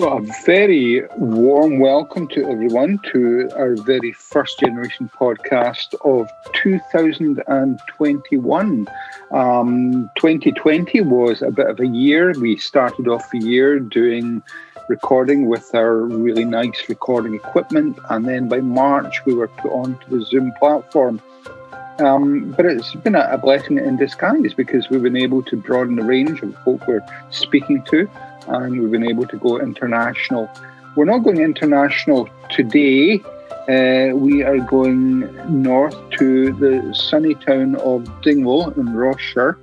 Well, a very warm welcome to everyone to our very first generation podcast of 2021. Um, 2020 was a bit of a year. We started off the year doing recording with our really nice recording equipment, and then by March we were put onto the Zoom platform. Um, but it's been a, a, blessing in disguise because we've been able to broaden the range of folk we're speaking to and we've been able to go international. We're not going international today. Uh, we are going north to the sunny town of Dingwall in Ross-shire,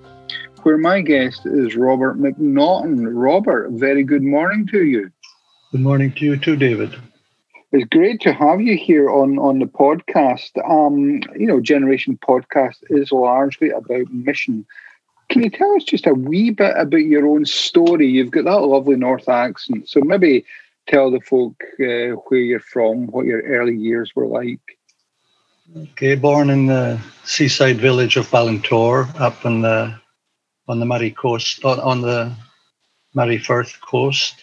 where my guest is Robert McNaughton. Robert, very good morning to you. Good morning to you too, David. It's great to have you here on, on the podcast. Um, you know, Generation Podcast is largely about mission. Can you tell us just a wee bit about your own story? You've got that lovely North accent, so maybe tell the folk uh, where you're from, what your early years were like. Okay, born in the seaside village of Balintore, up on the on the Moray coast, on the Moray Firth coast.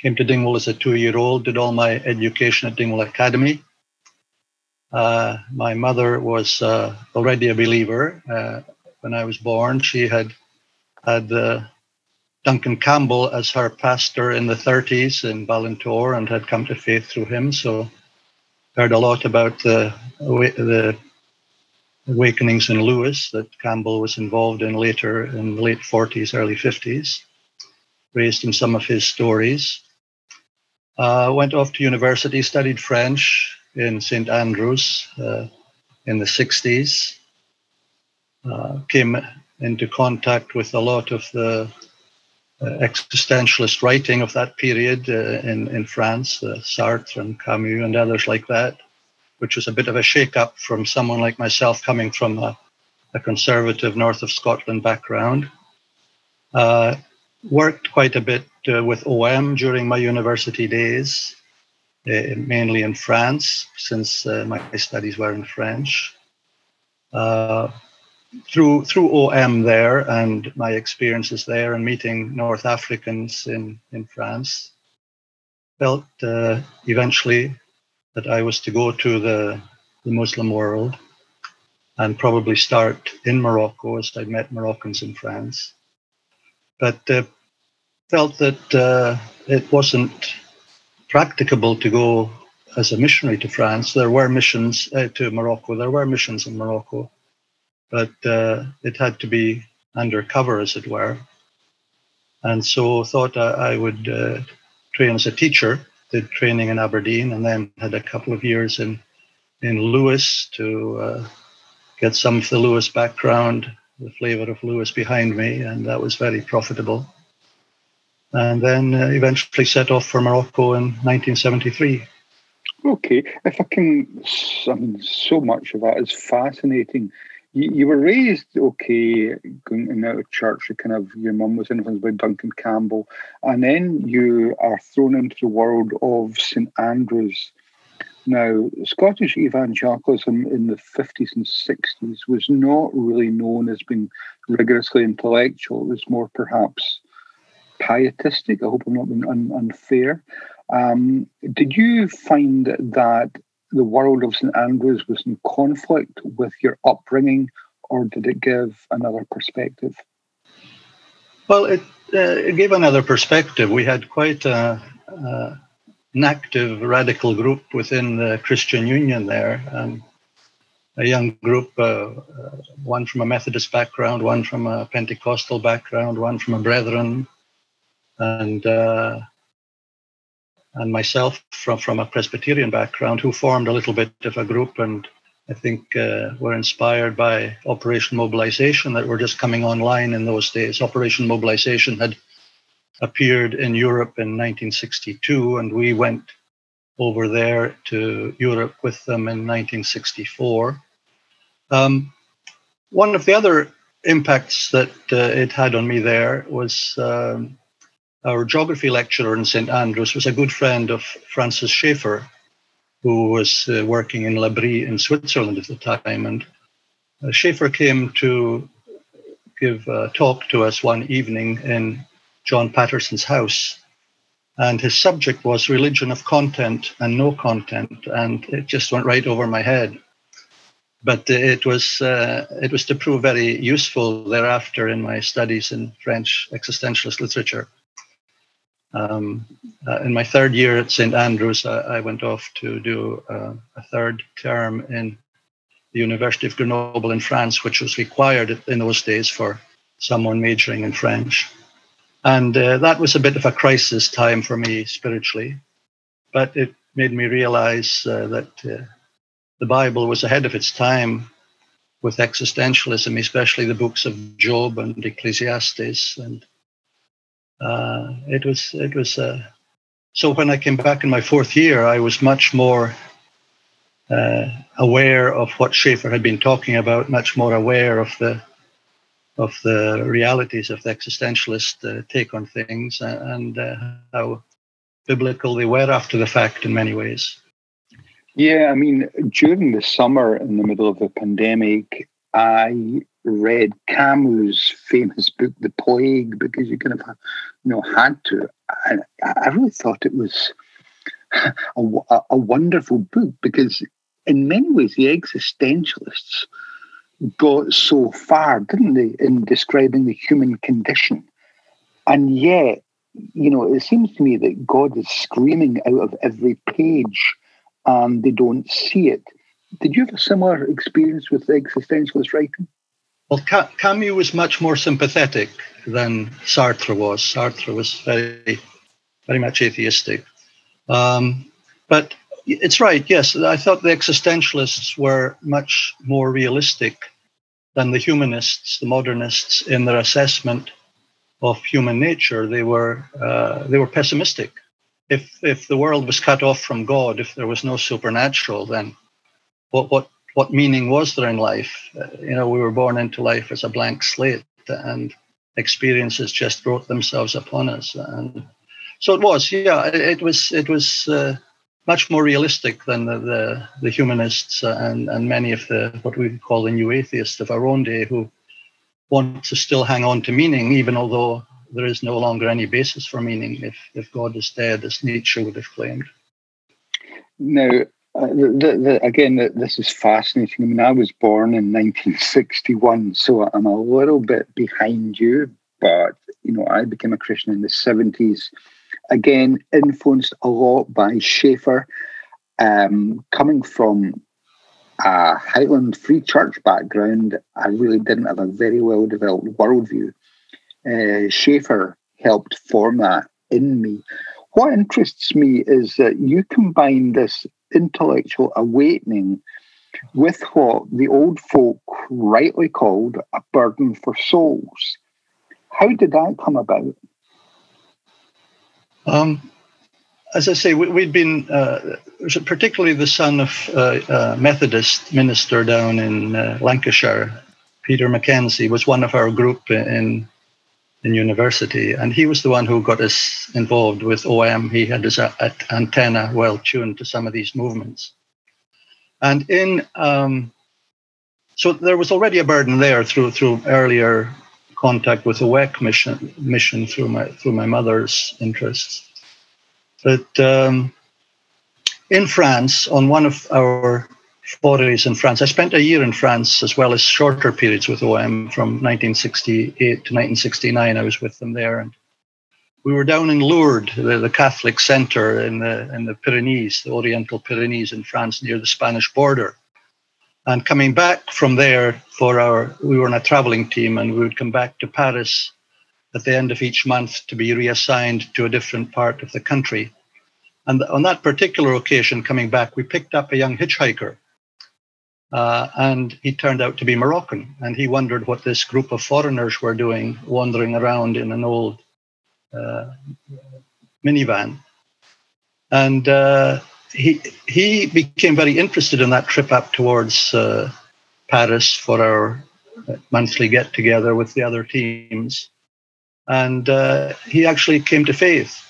Came to Dingwall as a two-year-old. Did all my education at Dingwall Academy. Uh, my mother was uh, already a believer. Uh, when I was born. She had had uh, Duncan Campbell as her pastor in the 30s in Balintore and had come to faith through him. So heard a lot about the the awakenings in Lewis that Campbell was involved in later in the late 40s, early 50s. Raised in some of his stories. Uh, went off to university, studied French in St Andrews uh, in the 60s uh, came into contact with a lot of the uh, existentialist writing of that period uh, in, in France, uh, Sartre and Camus and others like that, which was a bit of a shake-up from someone like myself coming from a, a conservative north of Scotland background. Uh, worked quite a bit uh, with OM during my university days, mainly in France, since my studies were in French. Through through OM there and my experiences there and meeting North Africans in in France, felt uh, eventually that I was to go to the the Muslim world and probably start in Morocco as I met Moroccans in France, but uh, felt that uh, it wasn't practicable to go as a missionary to France. There were missions uh, to Morocco. There were missions in Morocco but uh, it had to be undercover, as it were. And so thought I, I would uh, train as a teacher. Did training in Aberdeen, and then had a couple of years in in Lewis to uh, get some of the Lewis background, the flavor of Lewis behind me, and that was very profitable. And then uh, eventually set off for Morocco in 1973. Okay, if I can, I mean, so much of that is fascinating you, you were raised okay, going in out of church. You kind of your mum was influenced by Duncan Campbell, and then you are thrown into the world of St Andrews. Now, Scottish evangelicalism in the 50s and 60s was not really known as being rigorously intellectual. It was more perhaps pietistic. I hope I'm not being un- unfair. Um, did you find that the world of St Andrews was in conflict with your upbringing, or did it give another perspective? Well, it, uh, it gave another perspective. We had quite a, uh, an active radical group within the Christian Union there. Um, a young group, uh, uh, one from a Methodist background, one from a Pentecostal background, one from a Brethren, and uh, and myself from, from a Presbyterian background who formed a little bit of a group and I think uh, were inspired by Operation Mobilization that were just coming online in those days. Operation Mobilization had appeared in Europe in 1962 and we went over there to Europe with them in 1964. Um, one of the other impacts that uh, it had on me there was um, our geography lecturer in St Andrews was a good friend of Francis Schaeffer, who was uh, working in L'Abri in Switzerland at the time. And uh, Schaeffer came to give a talk to us one evening in John Patterson's house. and his subject was religion of content and no content, and it just went right over my head. But it was uh, it was to prove very useful thereafter in my studies in French existentialist literature. Um, uh, in my third year at St Andrews, I, I went off to do uh, a third term in the University of Grenoble in France, which was required in those days for someone majoring in French. And uh, that was a bit of a crisis time for me spiritually, but it made me realize uh, that uh, the Bible was ahead of its time with existentialism, especially the books of Job and Ecclesiastes. And uh, it was, it was, uh, so when I came back in my fourth year, I was much more uh, aware of what Schaeffer had been talking about, much more aware of the of the realities of the existentialist uh, take on things and uh, how biblical they were after the fact in many ways. Yeah, I mean, during the summer in the middle of the pandemic, I read Camus' famous book, The Plague, because you kind of, you know, had to. And I really thought it was a, a wonderful book because, in many ways, the existentialists got so far, didn't they, in describing the human condition. And yet, you know, it seems to me that God is screaming out of every page and they don't see it. Did you have a similar experience with existentialist writing? Well, Camus was much more sympathetic than Sartre was. Sartre was very, very much atheistic. Um, but it's right, yes. I thought the existentialists were much more realistic than the humanists, the modernists, in their assessment of human nature. They were uh, they were pessimistic. If if the world was cut off from God, if there was no supernatural, then what what what meaning was there in life? Uh, you know, we were born into life as a blank slate, and experiences just wrote themselves upon us. And so it was. Yeah, it, it was. It was. Uh, much more realistic than the, the, the humanists and, and many of the what we call the new atheists of our own day who want to still hang on to meaning, even although there is no longer any basis for meaning if, if God is dead, as Nietzsche would have claimed. Now, uh, the, the, again, this is fascinating. I mean, I was born in 1961, so I'm a little bit behind you, but you know, I became a Christian in the 70s again, influenced a lot by Schaeffer, um, coming from a Highland Free Church background, I really didn't have a very well developed worldview. Uh, Schaeffer helped form that in me. What interests me is that you combine this intellectual awakening with what the old folk rightly called a burden for souls. How did that come about? Um, as I say, we, had been, uh, particularly the son of uh, a Methodist minister down in uh, Lancashire, Peter Mackenzie, was one of our group in in university, and he was the one who got us involved with OM. He had his antenna well tuned to some of these movements, and in um, so there was already a burden there through through earlier contact with the WEC mission mission through my through my mother's interests. But um, in France, on one of our forays in France, I spent a year in France as well as shorter periods with OM from 1968 to 1969. I was with them there, and we were down in Lourdes, the, the Catholic center in the in the Pyrenees, the Oriental Pyrenees in France, near the Spanish border and coming back from there for our, we were on a traveling team and we would come back to Paris at the end of each month to be reassigned to a different part of the country. And on that particular occasion, coming back, we picked up a young hitchhiker. Uh, and he turned out to be Moroccan. And he wondered what this group of foreigners were doing, wandering around in an old uh, minivan. And uh, he he became very interested in that trip up towards uh, Paris for our monthly get together with the other teams, and uh, he actually came to faith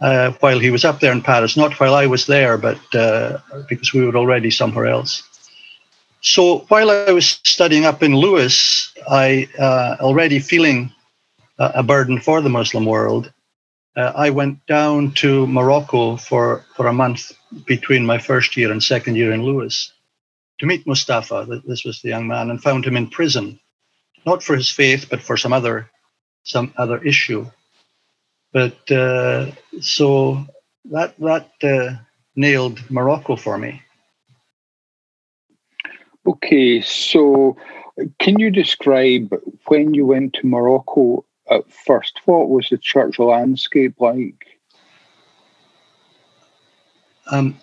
uh, while he was up there in Paris. Not while I was there, but because we were already somewhere else. So while I was studying up in Lewis, I uh, already feeling a burden for the Muslim world uh, I went down to Morocco for, for a month between my first year and second year in Lewis to meet Mustafa. This was the young man, and found him in prison, not for his faith, but for some other some other issue. But uh, so that that uh, nailed Morocco for me. Okay, so can you describe when you went to Morocco at first? What was the church landscape like? Um,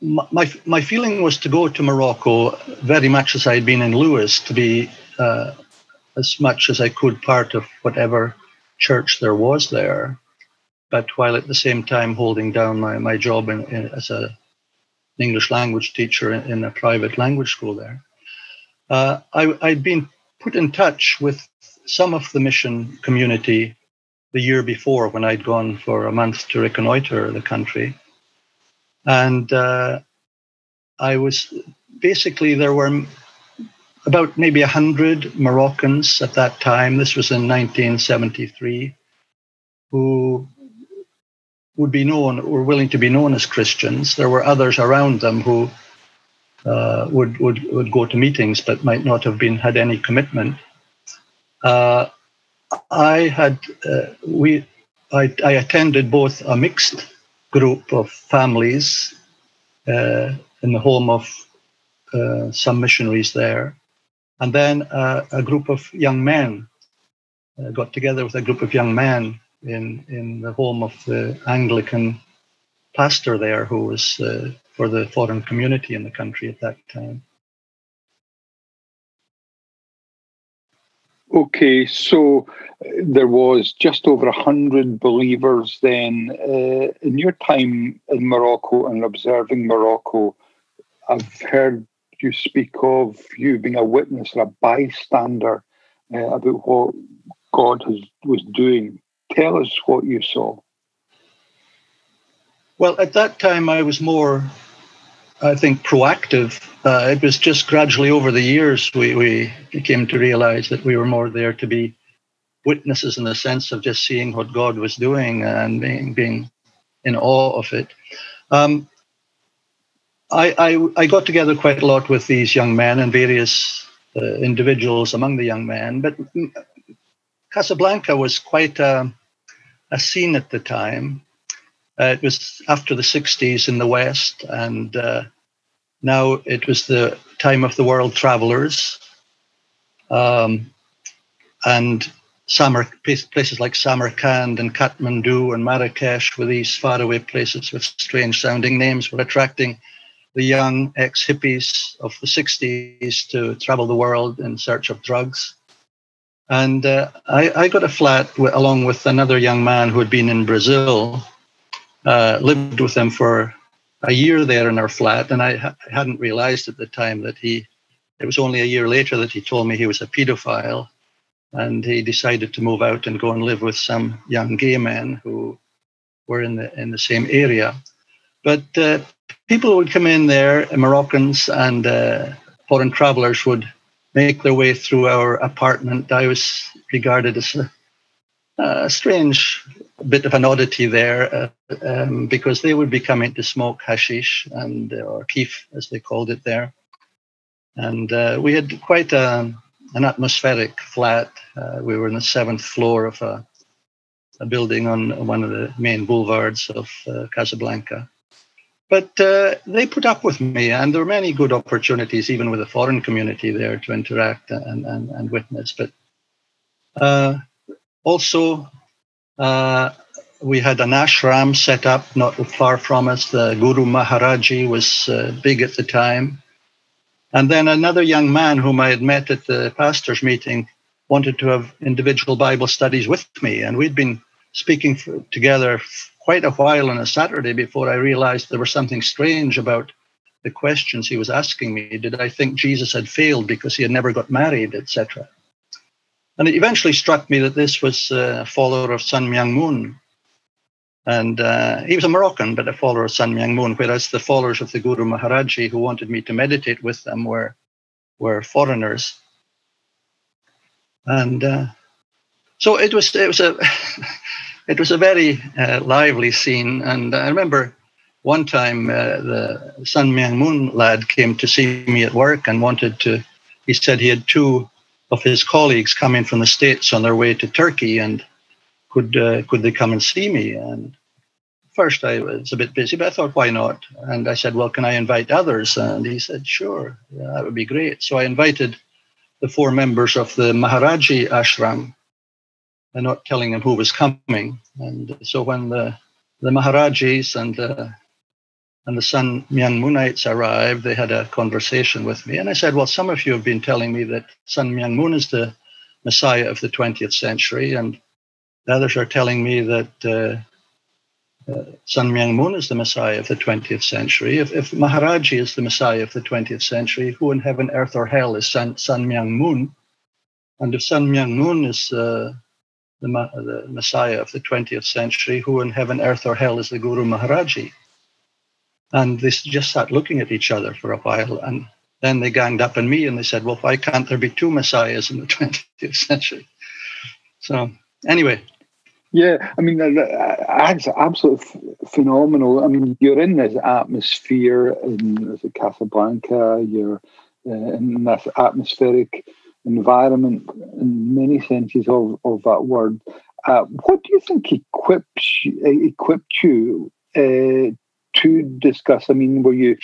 my my feeling was to go to Morocco very much as I had been in Lewis to be uh, as much as I could part of whatever church there was there, but while at the same time holding down my, my job in, in, as a English language teacher in, in a private language school there. Uh, I, I'd been put in touch with some of the mission community the year before when I'd gone for a month to reconnoiter the country. And uh, I was basically, there were about maybe 100 Moroccans at that time. This was in 1973, who would be known, were willing to be known as Christians. There were others around them who uh, would, would, would go to meetings but might not have been had any commitment. Uh, I had uh, we I, I, attended both a mixed group of families uh, in the home of uh, some missionaries there, and then uh, a group of young men got together with a group of young men in in the home of the Anglican pastor there, who was uh, for the foreign community in the country at that time. Okay, so uh, there was just over a hundred believers then. Uh, in your time in Morocco and observing Morocco, I've heard you speak of you being a witness or a bystander uh, about what God has, was doing. Tell us what you saw. Well, at that time, I was more, I think, proactive. Uh, it was just gradually over the years we, we came to realize that we were more there to be witnesses in the sense of just seeing what God was doing and being, being in awe of it. Um, I, I, I, got together quite a lot with these young men and various uh, individuals among the young men, but Casablanca was quite a, a scene at the time. Uh, it was after the 60s in the West, and uh, now it was the time of the world travelers. Um, and Samar, places like Samarkand and Kathmandu and Marrakesh were these faraway places with strange sounding names were attracting the young ex hippies of the 60s to travel the world in search of drugs. And uh, I, I, got a flat w- along with another young man who had been in Brazil uh, lived with them for a year there in our flat, and I ha- hadn't realized at the time that he. It was only a year later that he told me he was a pedophile, and he decided to move out and go and live with some young gay men who were in the in the same area. But uh, people would come in there, Moroccans and uh, foreign travelers would make their way through our apartment. I was regarded as a, a strange bit of an oddity there uh, um, because they would be coming to smoke hashish and uh, or keef as they called it there, and uh, we had quite a, an atmospheric flat. Uh, we were on the seventh floor of a, a, building on one of the main boulevards of uh, Casablanca. But uh, they put up with me, and there were many good opportunities, even with the foreign community there, to interact and, and, and witness. But also, uh, we had an ashram set up not far from us. The Guru Maharaji was uh, big at the time. And then another young man whom I had met at the pastor's meeting wanted to have individual Bible studies with me. And we'd been speaking for, together quite a while on a Saturday before I realized there was something strange about the questions he was asking me. Did I think Jesus had failed because he had never got married, etc.? And it eventually struck me that this was a follower of Sun Myung Moon. And uh, he was a Moroccan, but a follower of Sun Myung Moon, whereas the followers of the Guru Maharaji who wanted me to meditate with them were, were foreigners. And uh, so it was, it was a, it was a very uh, lively scene. And I remember one time uh, the Sun Myung Moon lad came to see me at work and wanted to, he said he had two of his colleagues coming from the States on their way to Turkey and could, uh, could they come and see me? And first I was a bit busy, but I thought, why not? And I said, well, can I invite others? And he said, sure, yeah, that would be great. So I invited the four members of the Maharaji ashram and not telling them who was coming. And so when the, the Maharajis and the, and the Sun Myung Moonites arrived, they had a conversation with me. And I said, Well, some of you have been telling me that Sun Moon is the Messiah of the 20th century, and the others are telling me that uh, uh, Sun Moon is the Messiah of the 20th century. If, if Maharaji is the Messiah of the 20th century, who in heaven, earth, or hell is Sun, Sun Myung Moon? And if Sun Myung Moon is uh, the, the Messiah of the 20th century, who in heaven, earth, or hell is the Guru Maharaji? And they just sat looking at each other for a while. And then they ganged up on me and they said, Well, why can't there be two messiahs in the 20th century? So, anyway. Yeah, I mean, that's absolutely phenomenal. I mean, you're in this atmosphere in Casablanca, you're uh, in this atmospheric environment in many senses of, of that word. Uh, what do you think equips equipped you uh, to discuss? I mean, were you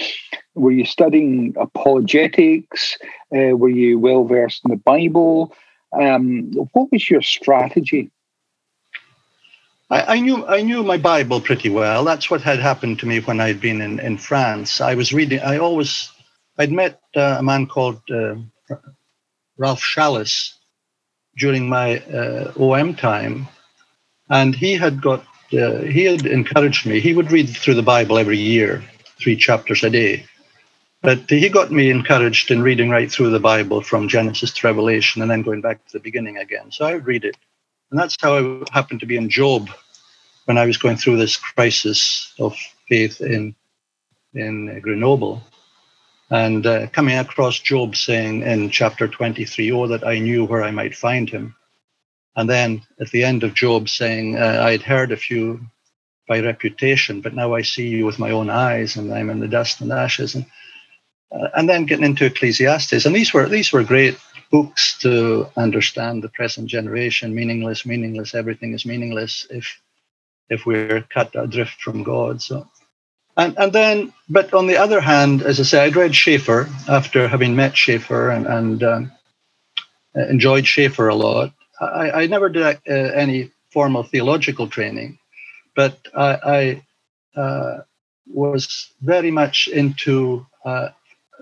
were you studying apologetics? Uh, were you well versed in the Bible? Um, what was your strategy? I, I, knew I knew my Bible pretty well. That's what had happened to me when I'd been in, in France. I was reading. I always I'd met uh, a man called uh, Ralph Challis during my uh, OM time, and he had got uh, he had encouraged me. He would read through the Bible every year, three chapters a day. But he got me encouraged in reading right through the Bible from Genesis to Revelation and then going back to the beginning again. So I would read it. And that's how I happened to be in Job when I was going through this crisis of faith in, in Grenoble. And uh, coming across Job saying in chapter 23, Oh, that I knew where I might find him. And then at the end of Job saying, uh, I had heard of you by reputation, but now I see you with my own eyes, and I'm in the dust and ashes. And, uh, and then getting into Ecclesiastes. And these were, these were great books to understand the present generation meaningless, meaningless, everything is meaningless if, if we're cut adrift from God. So and, and then, but on the other hand, as I say, I'd read Schaeffer after having met Schaeffer and, and um, enjoyed Schaeffer a lot. I, I never did uh, any formal theological training, but I, I uh, was very much into uh,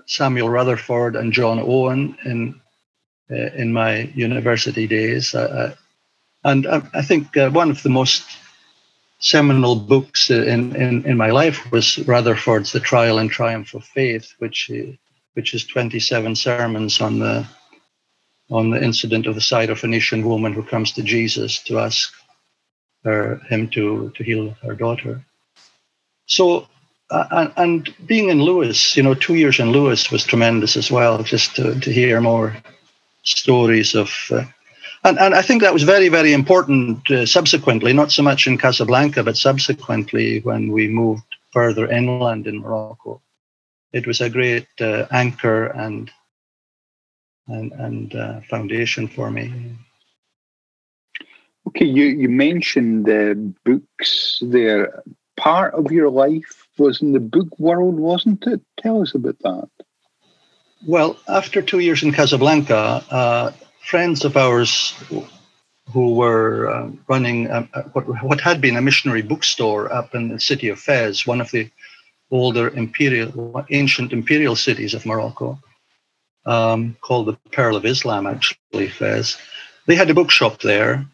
Samuel Rutherford and John Owen in uh, in my university days. and I, I think uh, one of the most seminal books in, in, in my life was Rutherford's The Trial and Triumph of Faith, which which is 27 sermons on the on the incident of the Syrophoenician woman who comes to Jesus to ask her, him to, to heal her daughter. So, uh, and, being in Lewis, you know, two years in Lewis was tremendous as well, just to, to hear more stories of uh, and, and I think that was very, very important uh, subsequently, not so much in Casablanca, but subsequently when we moved further inland in Morocco. It was a great uh, anchor and and, and uh, foundation for me. Okay, you, you mentioned uh, books there. Part of your life was in the book world, wasn't it? Tell us about that. Well, after two years in Casablanca, uh, friends of ours who were uh, running a, a, what, what had been a missionary bookstore up in the city of Fez, one of the older imperial, ancient imperial cities of Morocco, um, called the Pearl of Islam, actually, Fez. They had a bookshop there.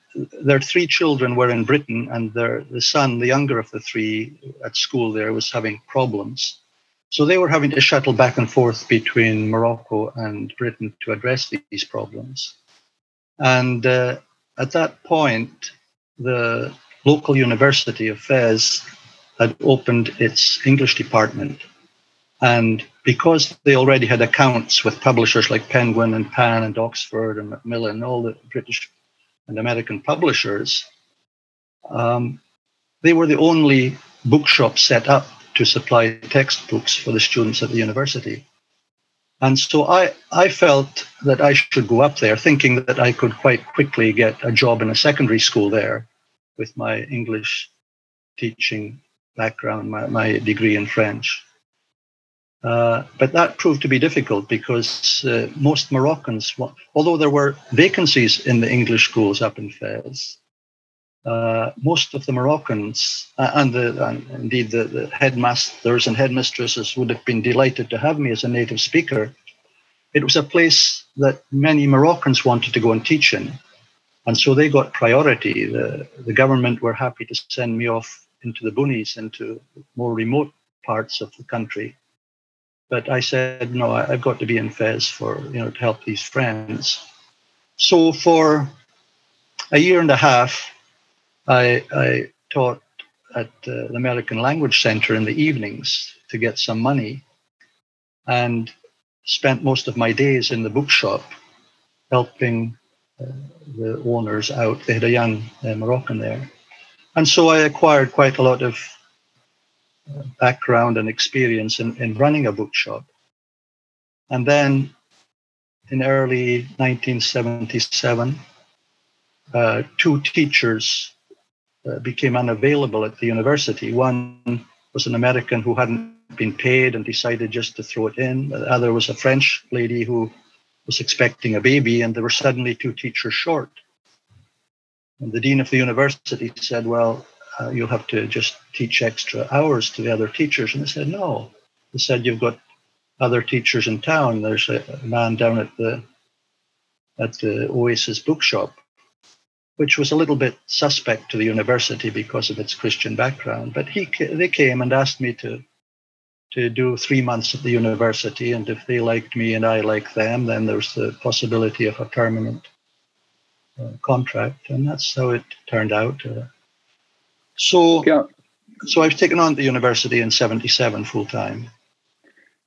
Their three children were in Britain, and their the son, the younger of the three, at school there was having problems. So they were having to shuttle back and forth between Morocco and Britain to address these problems. And uh, at that point, the local university of Fez had opened its English department. And because they already had accounts with publishers like Penguin and Pan and Oxford and Macmillan, all the British and American publishers, um, they were the only bookshop set up to supply textbooks for the students at the university. And so I, I felt that I should go up there, thinking that I could quite quickly get a job in a secondary school there with my English teaching background, my, my degree in French. Uh, but that proved to be difficult because uh, most Moroccans, although there were vacancies in the English schools up in Fez, uh, most of the Moroccans uh, and, the, and indeed the, the, headmasters and headmistresses would have been delighted to have me as a native speaker. It was a place that many Moroccans wanted to go and teach in. And so they got priority. The, the government were happy to send me off into the boonies, into more remote parts of the country. But I said, no, I, I've got to be in Fez for, you know, to help these friends. So for a year and a half, I, I taught at uh, the American Language Center in the evenings to get some money and spent most of my days in the bookshop helping uh, the owners out. They had a young uh, Moroccan there. And so I acquired quite a lot of uh, background and experience in, in running a bookshop. And then in early 1977, uh, two teachers became unavailable at the university. One was an American who hadn't been paid and decided just to throw it in. The other was a French lady who was expecting a baby, and there were suddenly two teachers short. And the dean of the university said, Well, uh, you'll have to just teach extra hours to the other teachers. And they said, No. They said, You've got other teachers in town. There's a, a man down at the at the Oasis bookshop which was a little bit suspect to the university because of its Christian background. But he, they came and asked me to, to do three months at the university, and if they liked me and I liked them, then there's the possibility of a permanent uh, contract, and that's how it turned out. Uh, so, yeah. so I've taken on the university in '77 full time.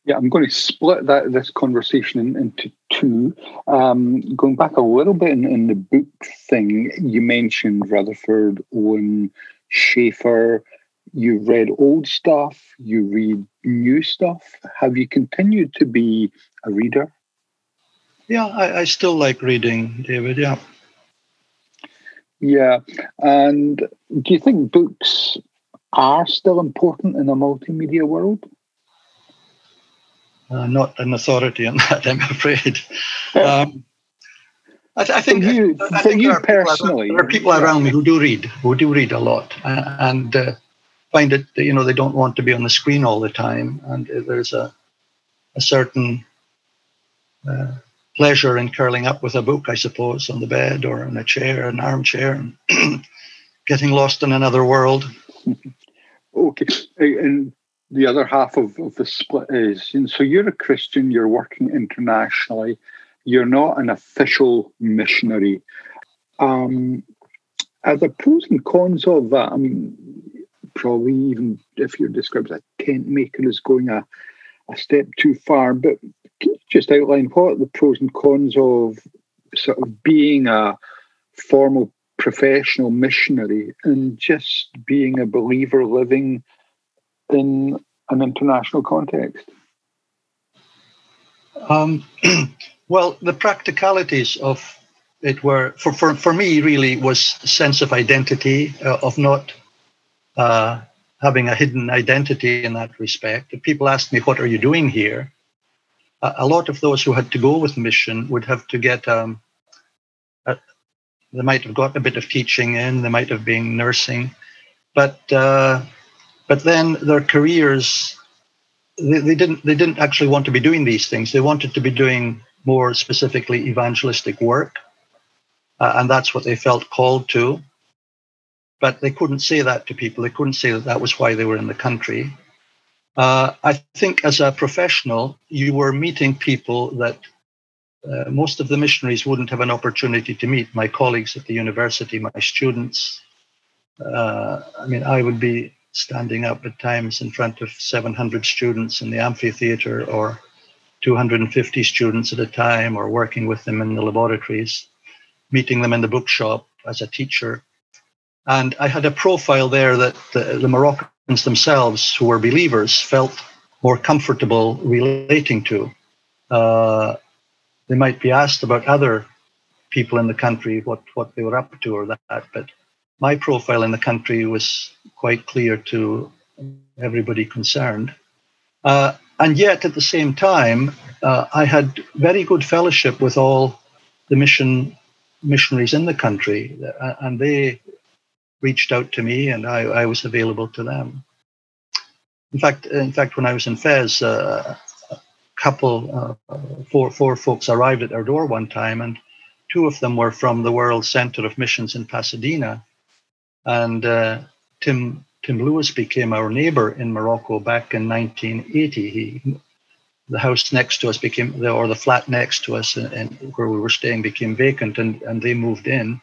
Yeah, I'm going to split that this conversation in, into two. Um, going back a little bit in, in, the book thing, you mentioned Rutherford, Owen, Schaeffer. You read old stuff, you read new stuff. Have you continued to be a reader? Yeah, I, I still like reading, David. Yeah. Yeah. And do you think books are still important in a multimedia world? Uh, not an authority on that, I'm afraid. Um, I, th- I, think, you, I think you there personally, there are people around me who do read, who do read a lot, and uh, find it. You know, they don't want to be on the screen all the time, and there's a a certain uh, pleasure in curling up with a book, I suppose, on the bed or in a chair, an armchair, and getting lost in another world. okay, and the other half of, of the split is and so you're a Christian, you're working internationally, you're not an official missionary. Um, are the pros and cons of that? I mean, probably even if you're described as a tent maker is going a, a step too far, but can you just outline what the pros and cons of sort of being a formal professional missionary and just being a believer living in an international context? Um, well, the practicalities of it were for, for, for me really was sense of identity uh, of not uh, having a hidden identity in that respect. If people asked me, "What are you doing here?" Uh, a lot of those who had to go with mission would have to get. Um, a, they might have got a bit of teaching in. They might have been nursing, but uh, but then their careers, they, they didn't they didn't actually want to be doing these things. They wanted to be doing more specifically evangelistic work, uh, and that's what they felt called to. But they couldn't say that to people. They couldn't say that that was why they were in the country. Uh, I think as a professional, you were meeting people that uh, most of the missionaries wouldn't have an opportunity to meet. My colleagues at the university, my students. Uh, I mean, I would be standing up at times in front of 700 students in the amphitheater or 250 students at a time or working with them in the laboratories, meeting them in the bookshop as a teacher. And I had a profile there that the, the Moroccans themselves, who were believers, felt more comfortable relating to. Uh, they might be asked about other people in the country, what, what they were up to or that, but my profile in the country was quite clear to everybody concerned. Uh, and yet, at the same time, uh, I had very good fellowship with all the mission missionaries in the country, uh, and they reached out to me, and I, I, was available to them. In fact, in fact, when I was in Fez, uh, a couple, uh, four, four folks arrived at our door one time, and two of them were from the World Center of Missions in Pasadena, and uh, Tim Tim Lewis became our neighbor in Morocco back in 1980. He, the house next to us became, or the flat next to us, and, and where we were staying, became vacant, and, and they moved in.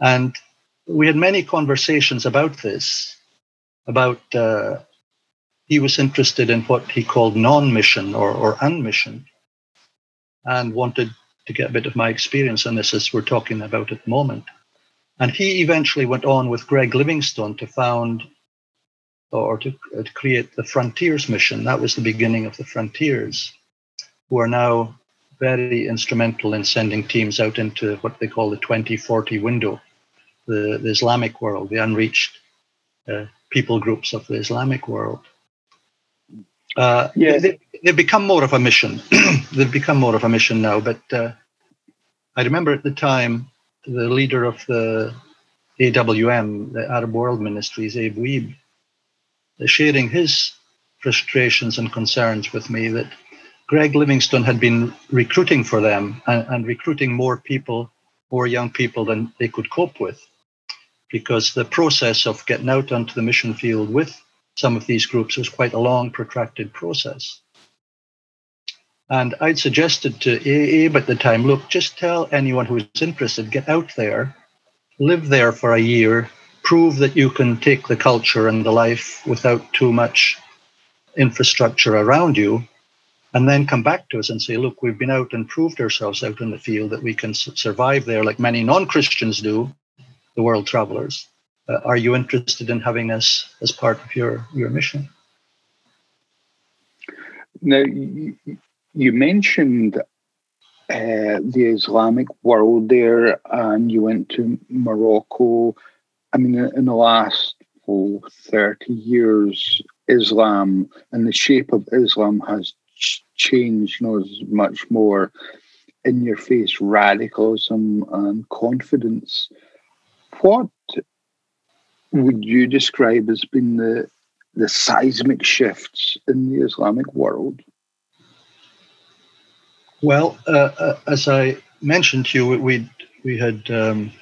And we had many conversations about this, about uh, he was interested in what he called non-mission or, or unmission, and wanted to get a bit of my experience on this as we're talking about at the moment. And he eventually went on with Greg Livingstone to found or to, uh, to create the Frontiers mission. That was the beginning of the Frontiers, who are now very instrumental in sending teams out into what they call the 2040 window, the, the Islamic world, the unreached uh, people groups of the Islamic world. Uh, yeah. they, have become more of a mission. they've become more of a mission now. But uh, I remember at the time the leader of the AWM, the Arab World Ministries, Abe Wiebe, sharing his frustrations and concerns with me that Greg Livingstone had been recruiting for them and, and recruiting more people, more young people than they could cope with. Because the process of getting out onto the mission field with some of these groups was quite a long, protracted process. And I'd suggested to Abe at the time look, just tell anyone who's interested, get out there, live there for a year, prove that you can take the culture and the life without too much infrastructure around you, and then come back to us and say, look, we've been out and proved ourselves out in the field that we can survive there like many non Christians do, the world travelers. Uh, are you interested in having us as part of your, your mission? Now, you mentioned uh, the Islamic world there, and you went to Morocco. I mean, in the last oh, 30 years, Islam and the shape of Islam has changed, you know, much more in your face radicalism and confidence. What would you describe as being the the seismic shifts in the Islamic world? Well, uh, uh, as I mentioned to you, we we had um,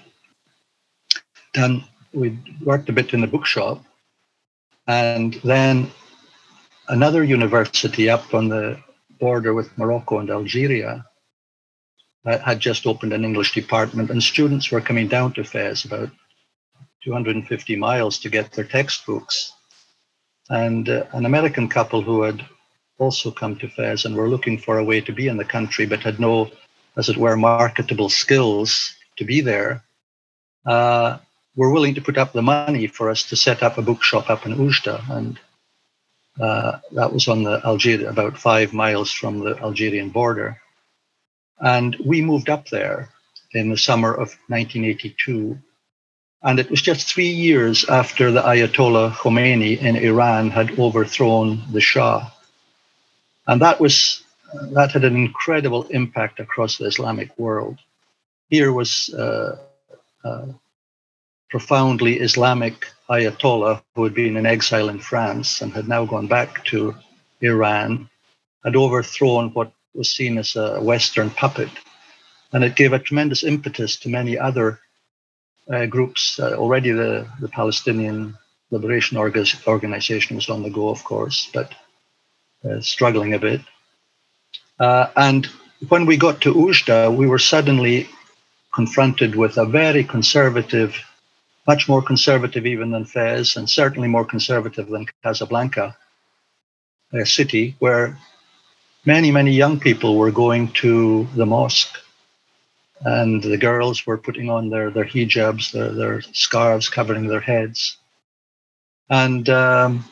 done we worked a bit in the bookshop, and then another university up on the border with Morocco and Algeria had just opened an English department, and students were coming down to Fez about 250 miles to get their textbooks. And uh, an American couple who had also come to Fez and were looking for a way to be in the country, but had no, as it were, marketable skills to be there, uh, were willing to put up the money for us to set up a bookshop up in Oujda. And uh, that was on the Algeria, about five miles from the Algerian border. And we moved up there in the summer of 1982. And it was just three years after the Ayatollah Khomeini in Iran had overthrown the Shah. And that was that had an incredible impact across the Islamic world. Here was uh, uh, profoundly Islamic Ayatollah who had been in exile in France and had now gone back to Iran, had overthrown what was seen as a Western puppet. And it gave a tremendous impetus to many other uh, groups. Uh, already the, the Palestinian Liberation Organization was on the go, of course, but uh, struggling a bit. Uh, and when we got to Oujda, we were suddenly confronted with a very conservative, much more conservative even than Fez, and certainly more conservative than Casablanca, a city where many, many young people were going to the mosque and the girls were putting on their, their hijabs, their, their scarves covering their heads. And um,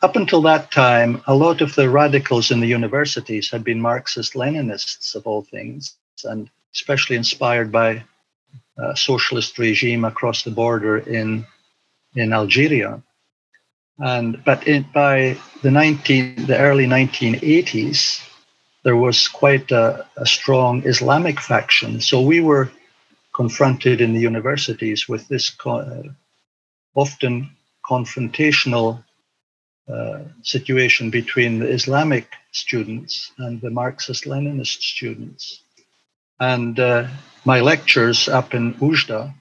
up until that time, a lot of the radicals in the universities had been Marxist Leninists, of all things, and especially inspired by a socialist regime across the border in, in Algeria. And but in, by the 19, the early 1980s, there was quite a, a strong Islamic faction. So we were confronted in the universities with this co- uh, often confrontational uh, situation between the Islamic students and the Marxist Leninist students. And uh, my lectures up in Oujda,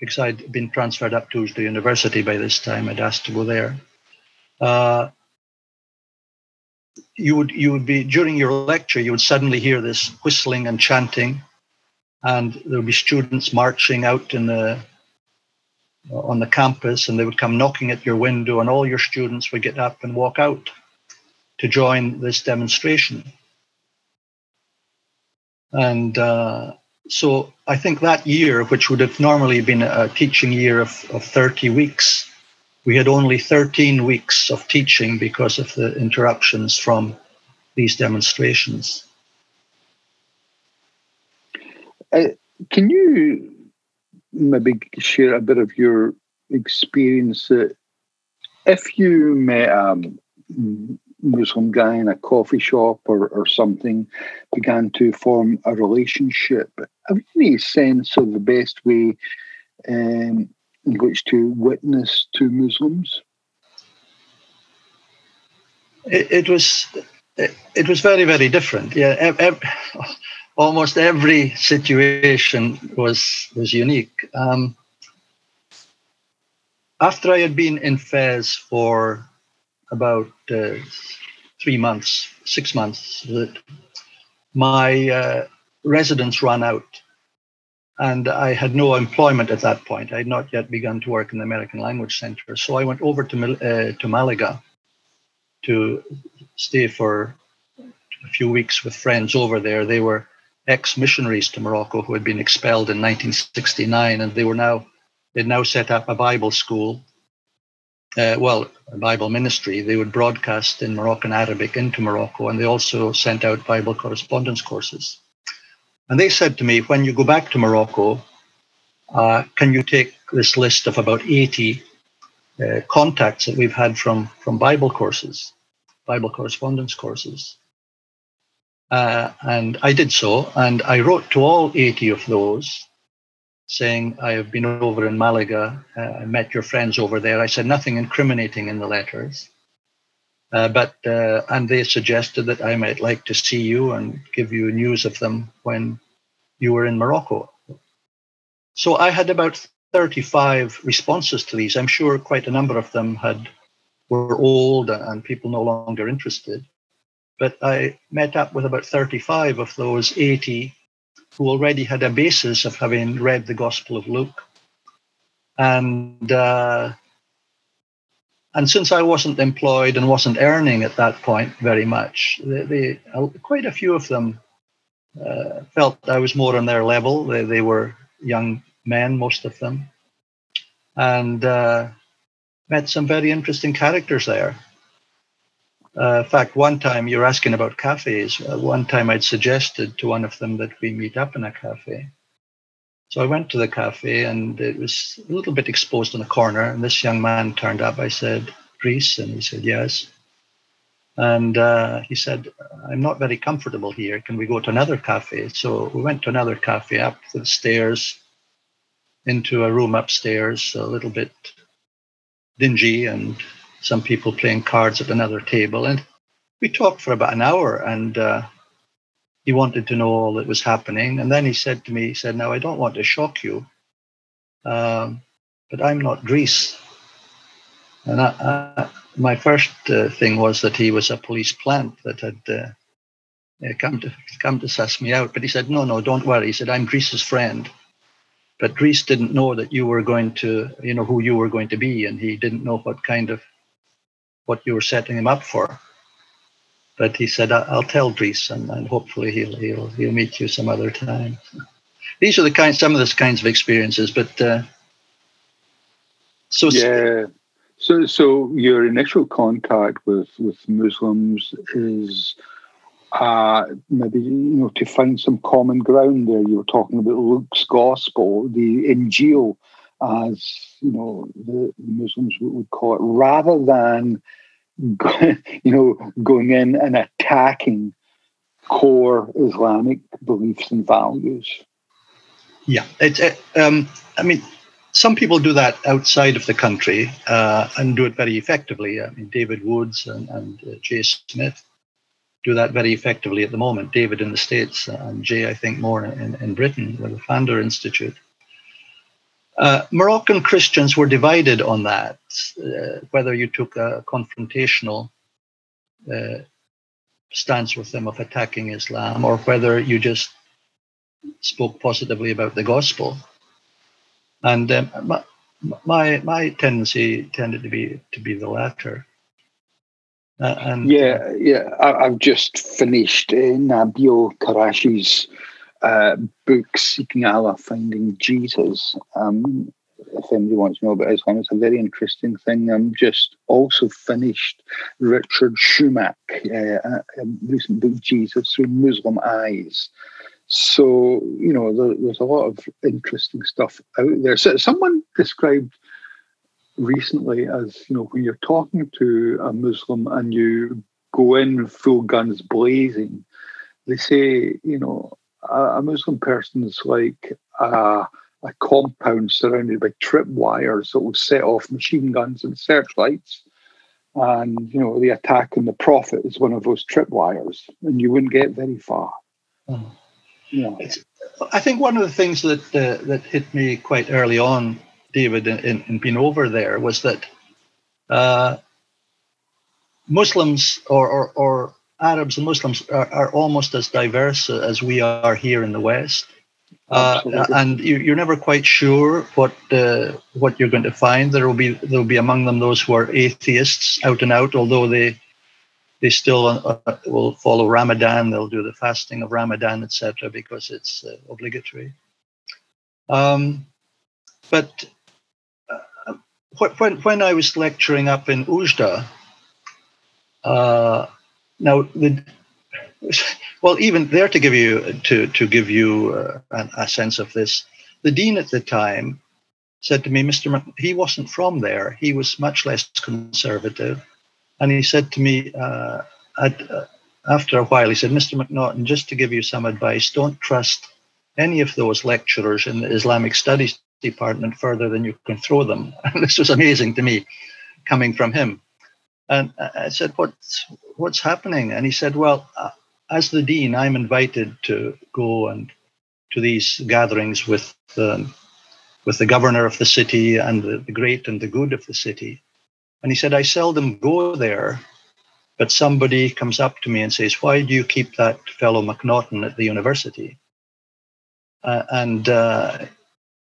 because I'd been transferred up to Oujda University by this time, I'd asked to go there. Uh, you would you would be during your lecture you would suddenly hear this whistling and chanting and there would be students marching out in the on the campus and they would come knocking at your window and all your students would get up and walk out to join this demonstration and uh, so i think that year which would have normally been a teaching year of, of 30 weeks we had only 13 weeks of teaching because of the interruptions from these demonstrations. Uh, can you maybe share a bit of your experience that if you met a Muslim guy in a coffee shop or, or something, began to form a relationship, have you any sense of the best way um, in which to witness to Muslims? It, it was it, it, was very very different. Yeah, almost every situation was was unique. Um, after I had been in Fez for about uh, three months, six months, my uh, residence ran out and I had no employment at that point. I had not yet begun to work in the American Language Center. So I went over to, uh, to Malaga to stay for a few weeks with friends over there. They were ex missionaries to Morocco who had been expelled in 1969, and they were now they'd now set up a Bible school. Uh, well, a Bible ministry. They would broadcast in Moroccan Arabic into Morocco, and they also sent out Bible correspondence courses. And they said to me, when you go back to Morocco, uh, can you take this list of about 80 uh, contacts that we've had from, from Bible courses, Bible correspondence courses? Uh, and I did so, and I wrote to all 80 of those saying, I have been over in Malaga, uh, I met your friends over there. I said nothing incriminating in the letters. Uh, but uh, and they suggested that I might like to see you and give you news of them when you were in Morocco. So I had about 35 responses to these. I'm sure quite a number of them had were old and people no longer interested. But I met up with about 35 of those 80 who already had a basis of having read the Gospel of Luke. And uh, and since I wasn't employed and wasn't earning at that point very much, they, they quite a few of them uh, felt I was more on their level. They, they were young men, most of them, and uh, met some very interesting characters there. Uh, in fact, one time you're asking about cafes. Uh, one time I'd suggested to one of them that we meet up in a cafe. So I went to the cafe and it was a little bit exposed in a corner. And this young man turned up. I said, Dries? And he said, Yes. And uh, he said, I'm not very comfortable here. Can we go to another cafe? So we went to another cafe up the stairs into a room upstairs, a little bit dingy, and some people playing cards at another table. And we talked for about an hour. And uh, he wanted to know all that was happening. And then he said to me, he said, Now I don't want to shock you, um, but I'm not Dries. And I, I, my first uh, thing was that he was a police plant that had uh, come to come to suss me out. But he said, No, no, don't worry. He said, I'm Dries's friend. But Dries didn't know that you were going to, you know, who you were going to be, and he didn't know what kind of what you were setting him up for. But he said, "I'll tell Dries, and, and hopefully he'll he'll he'll meet you some other time." these are the kind, some of the kinds of experiences. But uh, so yeah, so so your initial contact with with Muslims is uh, maybe you know to find some common ground there. You were talking about Luke's gospel, the Injil, as you know the Muslims would call it, rather than you know going in and attacking core Islamic beliefs and values. Yeah, it's. It, um, I mean, some people do that outside of the country uh, and do it very effectively. I mean, David Woods and, and uh, Jay Smith do that very effectively at the moment. David in the States and Jay, I think, more in, in Britain with the Pfander Institute. Uh, Moroccan Christians were divided on that, uh, whether you took a confrontational uh, stance with them of attacking Islam or whether you just spoke positively about the gospel. And um, my, my, my tendency tended to be to be the latter. Uh, and yeah, yeah, I, have just finished uh, Nabeel Qureshi's uh, book, Seeking Allah, Finding Jesus. Um, if anybody wants to know about Islam, it's a very interesting thing. I'm just also finished Richard Shumack, uh, a recent book, Jesus Through Muslim Eyes. So, you know, there, there's a lot of interesting stuff out there. So, someone described recently as, you know, when you're talking to a Muslim and you go in full guns blazing, they say, you know, a, a Muslim person is like a, a compound surrounded by tripwires that will set off machine guns and searchlights. And, you know, the attack on the Prophet is one of those tripwires, and you wouldn't get very far. Mm. Yeah. I think one of the things that uh, that hit me quite early on, David, in, in being over there, was that uh, Muslims or, or, or Arabs and Muslims are, are, almost as diverse as we are here in the West. Uh, and you, are never quite sure what uh, what you're going to find. There will be there will be among them those who are atheists out and out, although they they still uh, will follow Ramadan. They'll do the fasting of Ramadan, etc., because it's uh, obligatory. Um, but uh, when when I was lecturing up in Oujda, uh, now the well, even there to give you to to give you uh, a, a sense of this, the dean at the time said to me, Mr. He wasn't from there. He was much less conservative and he said to me uh, at, uh, after a while, he said, Mr. McNaughton, just to give you some advice, don't trust any of those lecturers in the Islamic Studies department further than you can throw them. And this was amazing to me coming from him. And I said, what's, what's happening? And he said, well, uh, as the dean, I'm invited to go and to these gatherings with the, with the governor of the city and the, the great and the good of the city. And he said, I seldom go there, but somebody comes up to me and says, Why do you keep that fellow McNaughton at the university? Uh, and uh,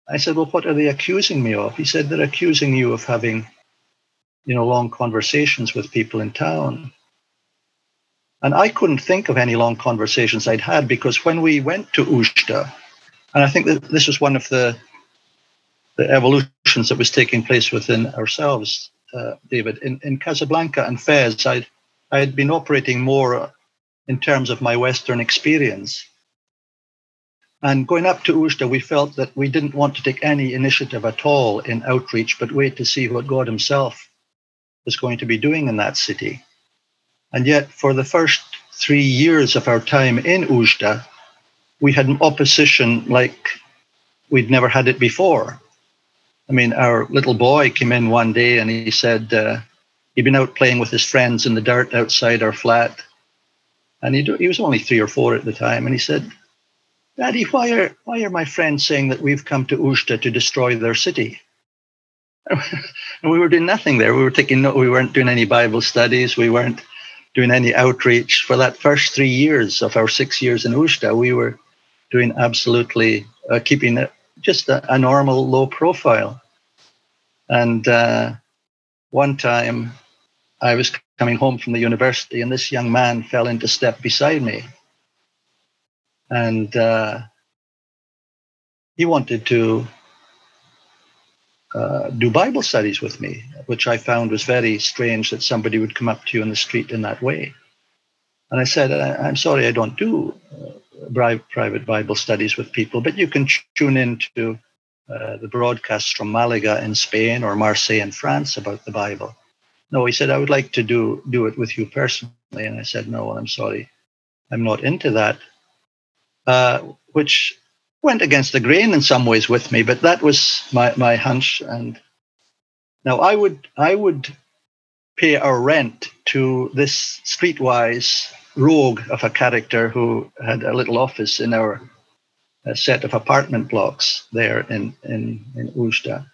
I said, Well, what are they accusing me of? He said, They're accusing you of having, you know, long conversations with people in town. And I couldn't think of any long conversations I'd had because when we went to Oujda, and I think that this was one of the the evolutions that was taking place within ourselves uh, David, in, in Casablanca and Fez, I'd, I had been operating more in terms of my Western experience. And going up to Oujda, we felt that we didn't want to take any initiative at all in outreach, but wait to see what God Himself was going to be doing in that city. And yet, for the first three years of our time in Oujda, we had an opposition like we'd never had it before. I mean, our little boy came in one day and he said uh, he'd been out playing with his friends in the dirt outside our flat. And he, he was only three or four at the time. And he said, Daddy, why are, why are my friends saying that we've come to Oujda to destroy their city? and we were doing nothing there. We were taking no, we weren't doing any Bible studies. We weren't doing any outreach. For that first three years of our six years in Oujda, we were doing absolutely uh, keeping it just a, a normal low profile. And uh, one time I was coming home from the university and this young man fell into step beside me. And uh, he wanted to uh, do Bible studies with me, which I found was very strange that somebody would come up to you in the street in that way. And I said, I'm sorry, I don't do uh, private Bible studies with people, but you can tune in to uh, the broadcasts from Malaga in Spain or Marseille in France about the Bible. No, he said, I would like to do, do it with you personally. And I said, no, I'm sorry, I'm not into that. Uh, which went against the grain in some ways with me, but that was my, my hunch. And now I would I would pay a rent to this streetwise rogue of a character who had a little office in our set of apartment blocks there in in in Oujda.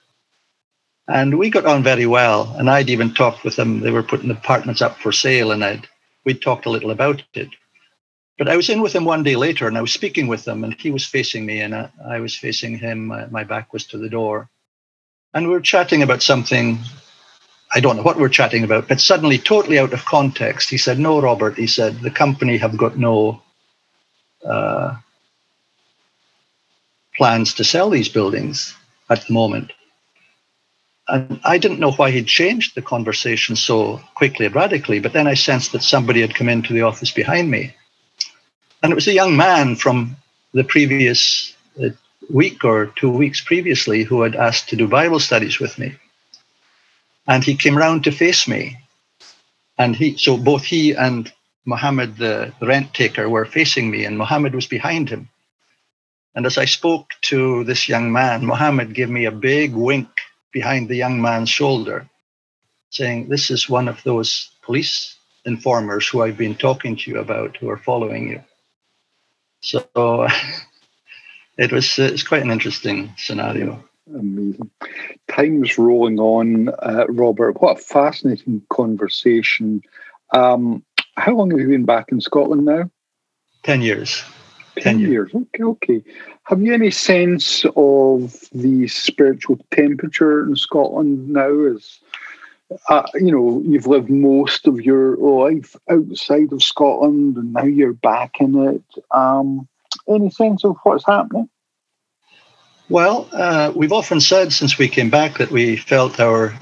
And we got on very well. And I'd even talked with them. They were putting apartments up for sale, and I'd we talked a little about it. But I was in with him one day later and I was speaking with him, and he was facing me and I, I was facing him. My, back was to the door. And we were chatting about something. I don't know what we we're chatting about, but suddenly, totally out of context, he said, No, Robert, he said, the company have got no uh, plans to sell these buildings at the moment. And I didn't know why he'd changed the conversation so quickly and radically, but then I sensed that somebody had come into the office behind me and it was a young man from the previous uh, week or two weeks previously who had asked to do Bible studies with me. And he came round to face me. And he, so both he and Muhammad, the rent taker, were facing me, and Muhammad was behind him. And as I spoke to this young man, Muhammad gave me a big wink behind the young man's shoulder, saying, This is one of those police informers who I've been talking to you about who are following you. So it was it's quite an interesting scenario. Amazing. Time's rolling on, uh, Robert. What a fascinating conversation. Um, how long have you been back in Scotland now? 10 years. 10, 10 years. Okay, okay. Have you any sense of the spiritual temperature in Scotland now? As uh, you know, you've lived most of your life outside of Scotland, and now you're back in it. Um, any sense of what's happening? Well, uh, we've often said since we came back that we felt our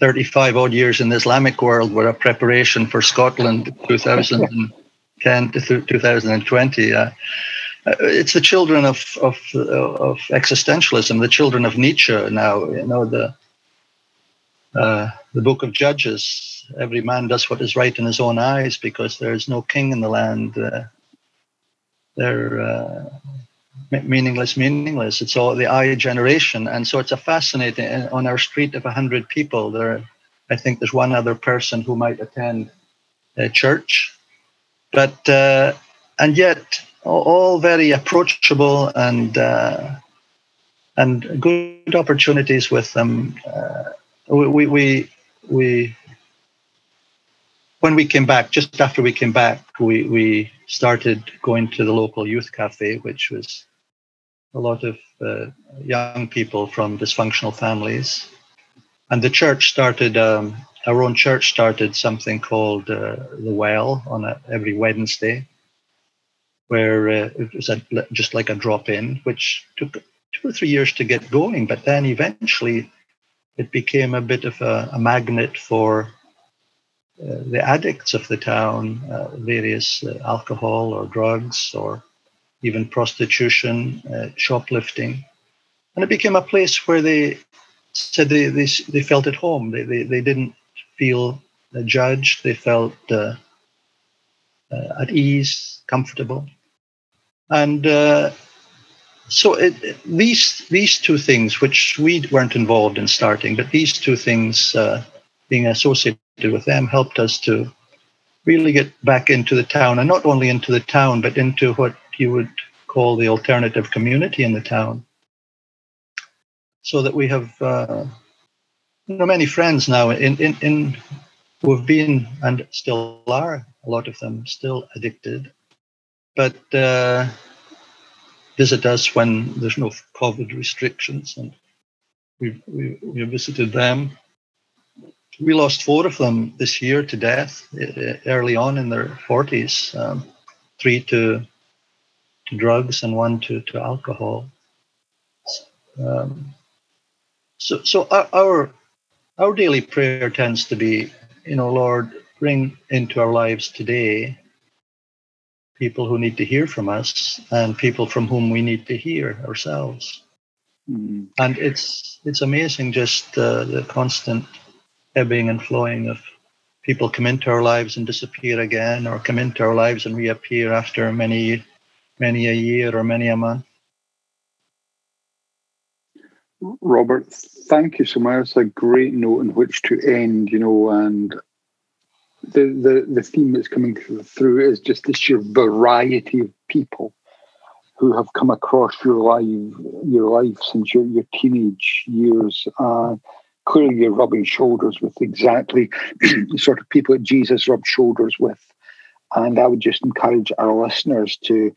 35 odd years in the Islamic world were a preparation for Scotland 2010 to 2020. Uh, uh, it's the children of, of, of existentialism, the children of Nietzsche now. You know the uh, the book of Judges, every man does what is right in his own eyes because there is no king in the land. Uh, they're uh, meaningless, meaningless. It's all the I generation. And so it's a fascinating, uh, on our street of 100 people, there, I think there's one other person who might attend a church. But, uh, and yet, all very approachable and, and good opportunities with them we, we, we, when we came back, just after we came back, we, we started going to the local youth cafe, which was a lot of uh, young people from dysfunctional families. And the church started, um, our own church started something called uh, The Well on a, every Wednesday, where uh, it was a, just like a drop in, which took two or three years to get going. But then eventually it became a bit of a, a magnet for uh, the addicts of the town, uh, various uh, alcohol or drugs or even prostitution, uh, shoplifting. And it became a place where they said they, they, they felt at home. They, they, they didn't feel judged, they felt uh, uh, at ease, comfortable. And so it, these these two things, which we weren't involved in starting, but these two things uh, being associated with them helped us to really get back into the town, and not only into the town, but into what you would call the alternative community in the town. So that we have uh, you know many friends now in in, in who have been and still are a lot of them still addicted, but. Uh, visit us when there's no COVID restrictions, and we, we, we visited them. We lost four of them this year to death early on in their 40s, um, three to, to drugs and one to, to alcohol. Um, so, so our, our our daily prayer tends to be, you know, Lord, bring into our lives today people who need to hear from us and people from whom we need to hear ourselves. Mm. And it's it's amazing just uh, the constant ebbing and flowing of people come into our lives and disappear again, or come into our lives and reappear after many many a year or many a month. Robert, thank you so much. It's a great note in which to end, you know, and the, the, the theme that's coming through is just this sheer variety of people who have come across your life, your life since your, your teenage years. Uh, clearly, you're rubbing shoulders with exactly the sort of people that Jesus rubbed shoulders with. And I would just encourage our listeners to,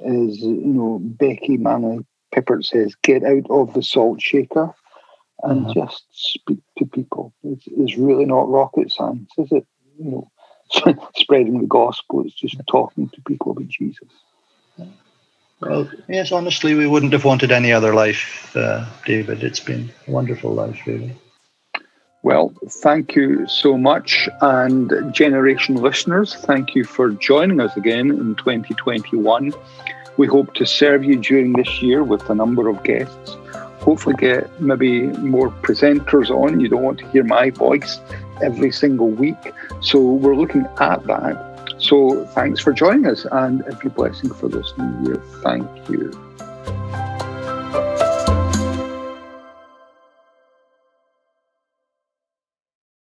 as you know, Becky Manley Pippert says, get out of the salt shaker and mm-hmm. just speak to people. It's, it's really not rocket science, is it? You know, spreading the gospel. It's just talking to people about Jesus. Well, yes, honestly, we wouldn't have wanted any other life, uh, David. It's been a wonderful life, really. Well, thank you so much. And Generation listeners, thank you for joining us again in 2021. We hope to serve you during this year with a number of guests. Hopefully, get maybe more presenters on. You don't want to hear my voice every single week. So, we're looking at that. So, thanks for joining us and every blessing for this new year. Thank you.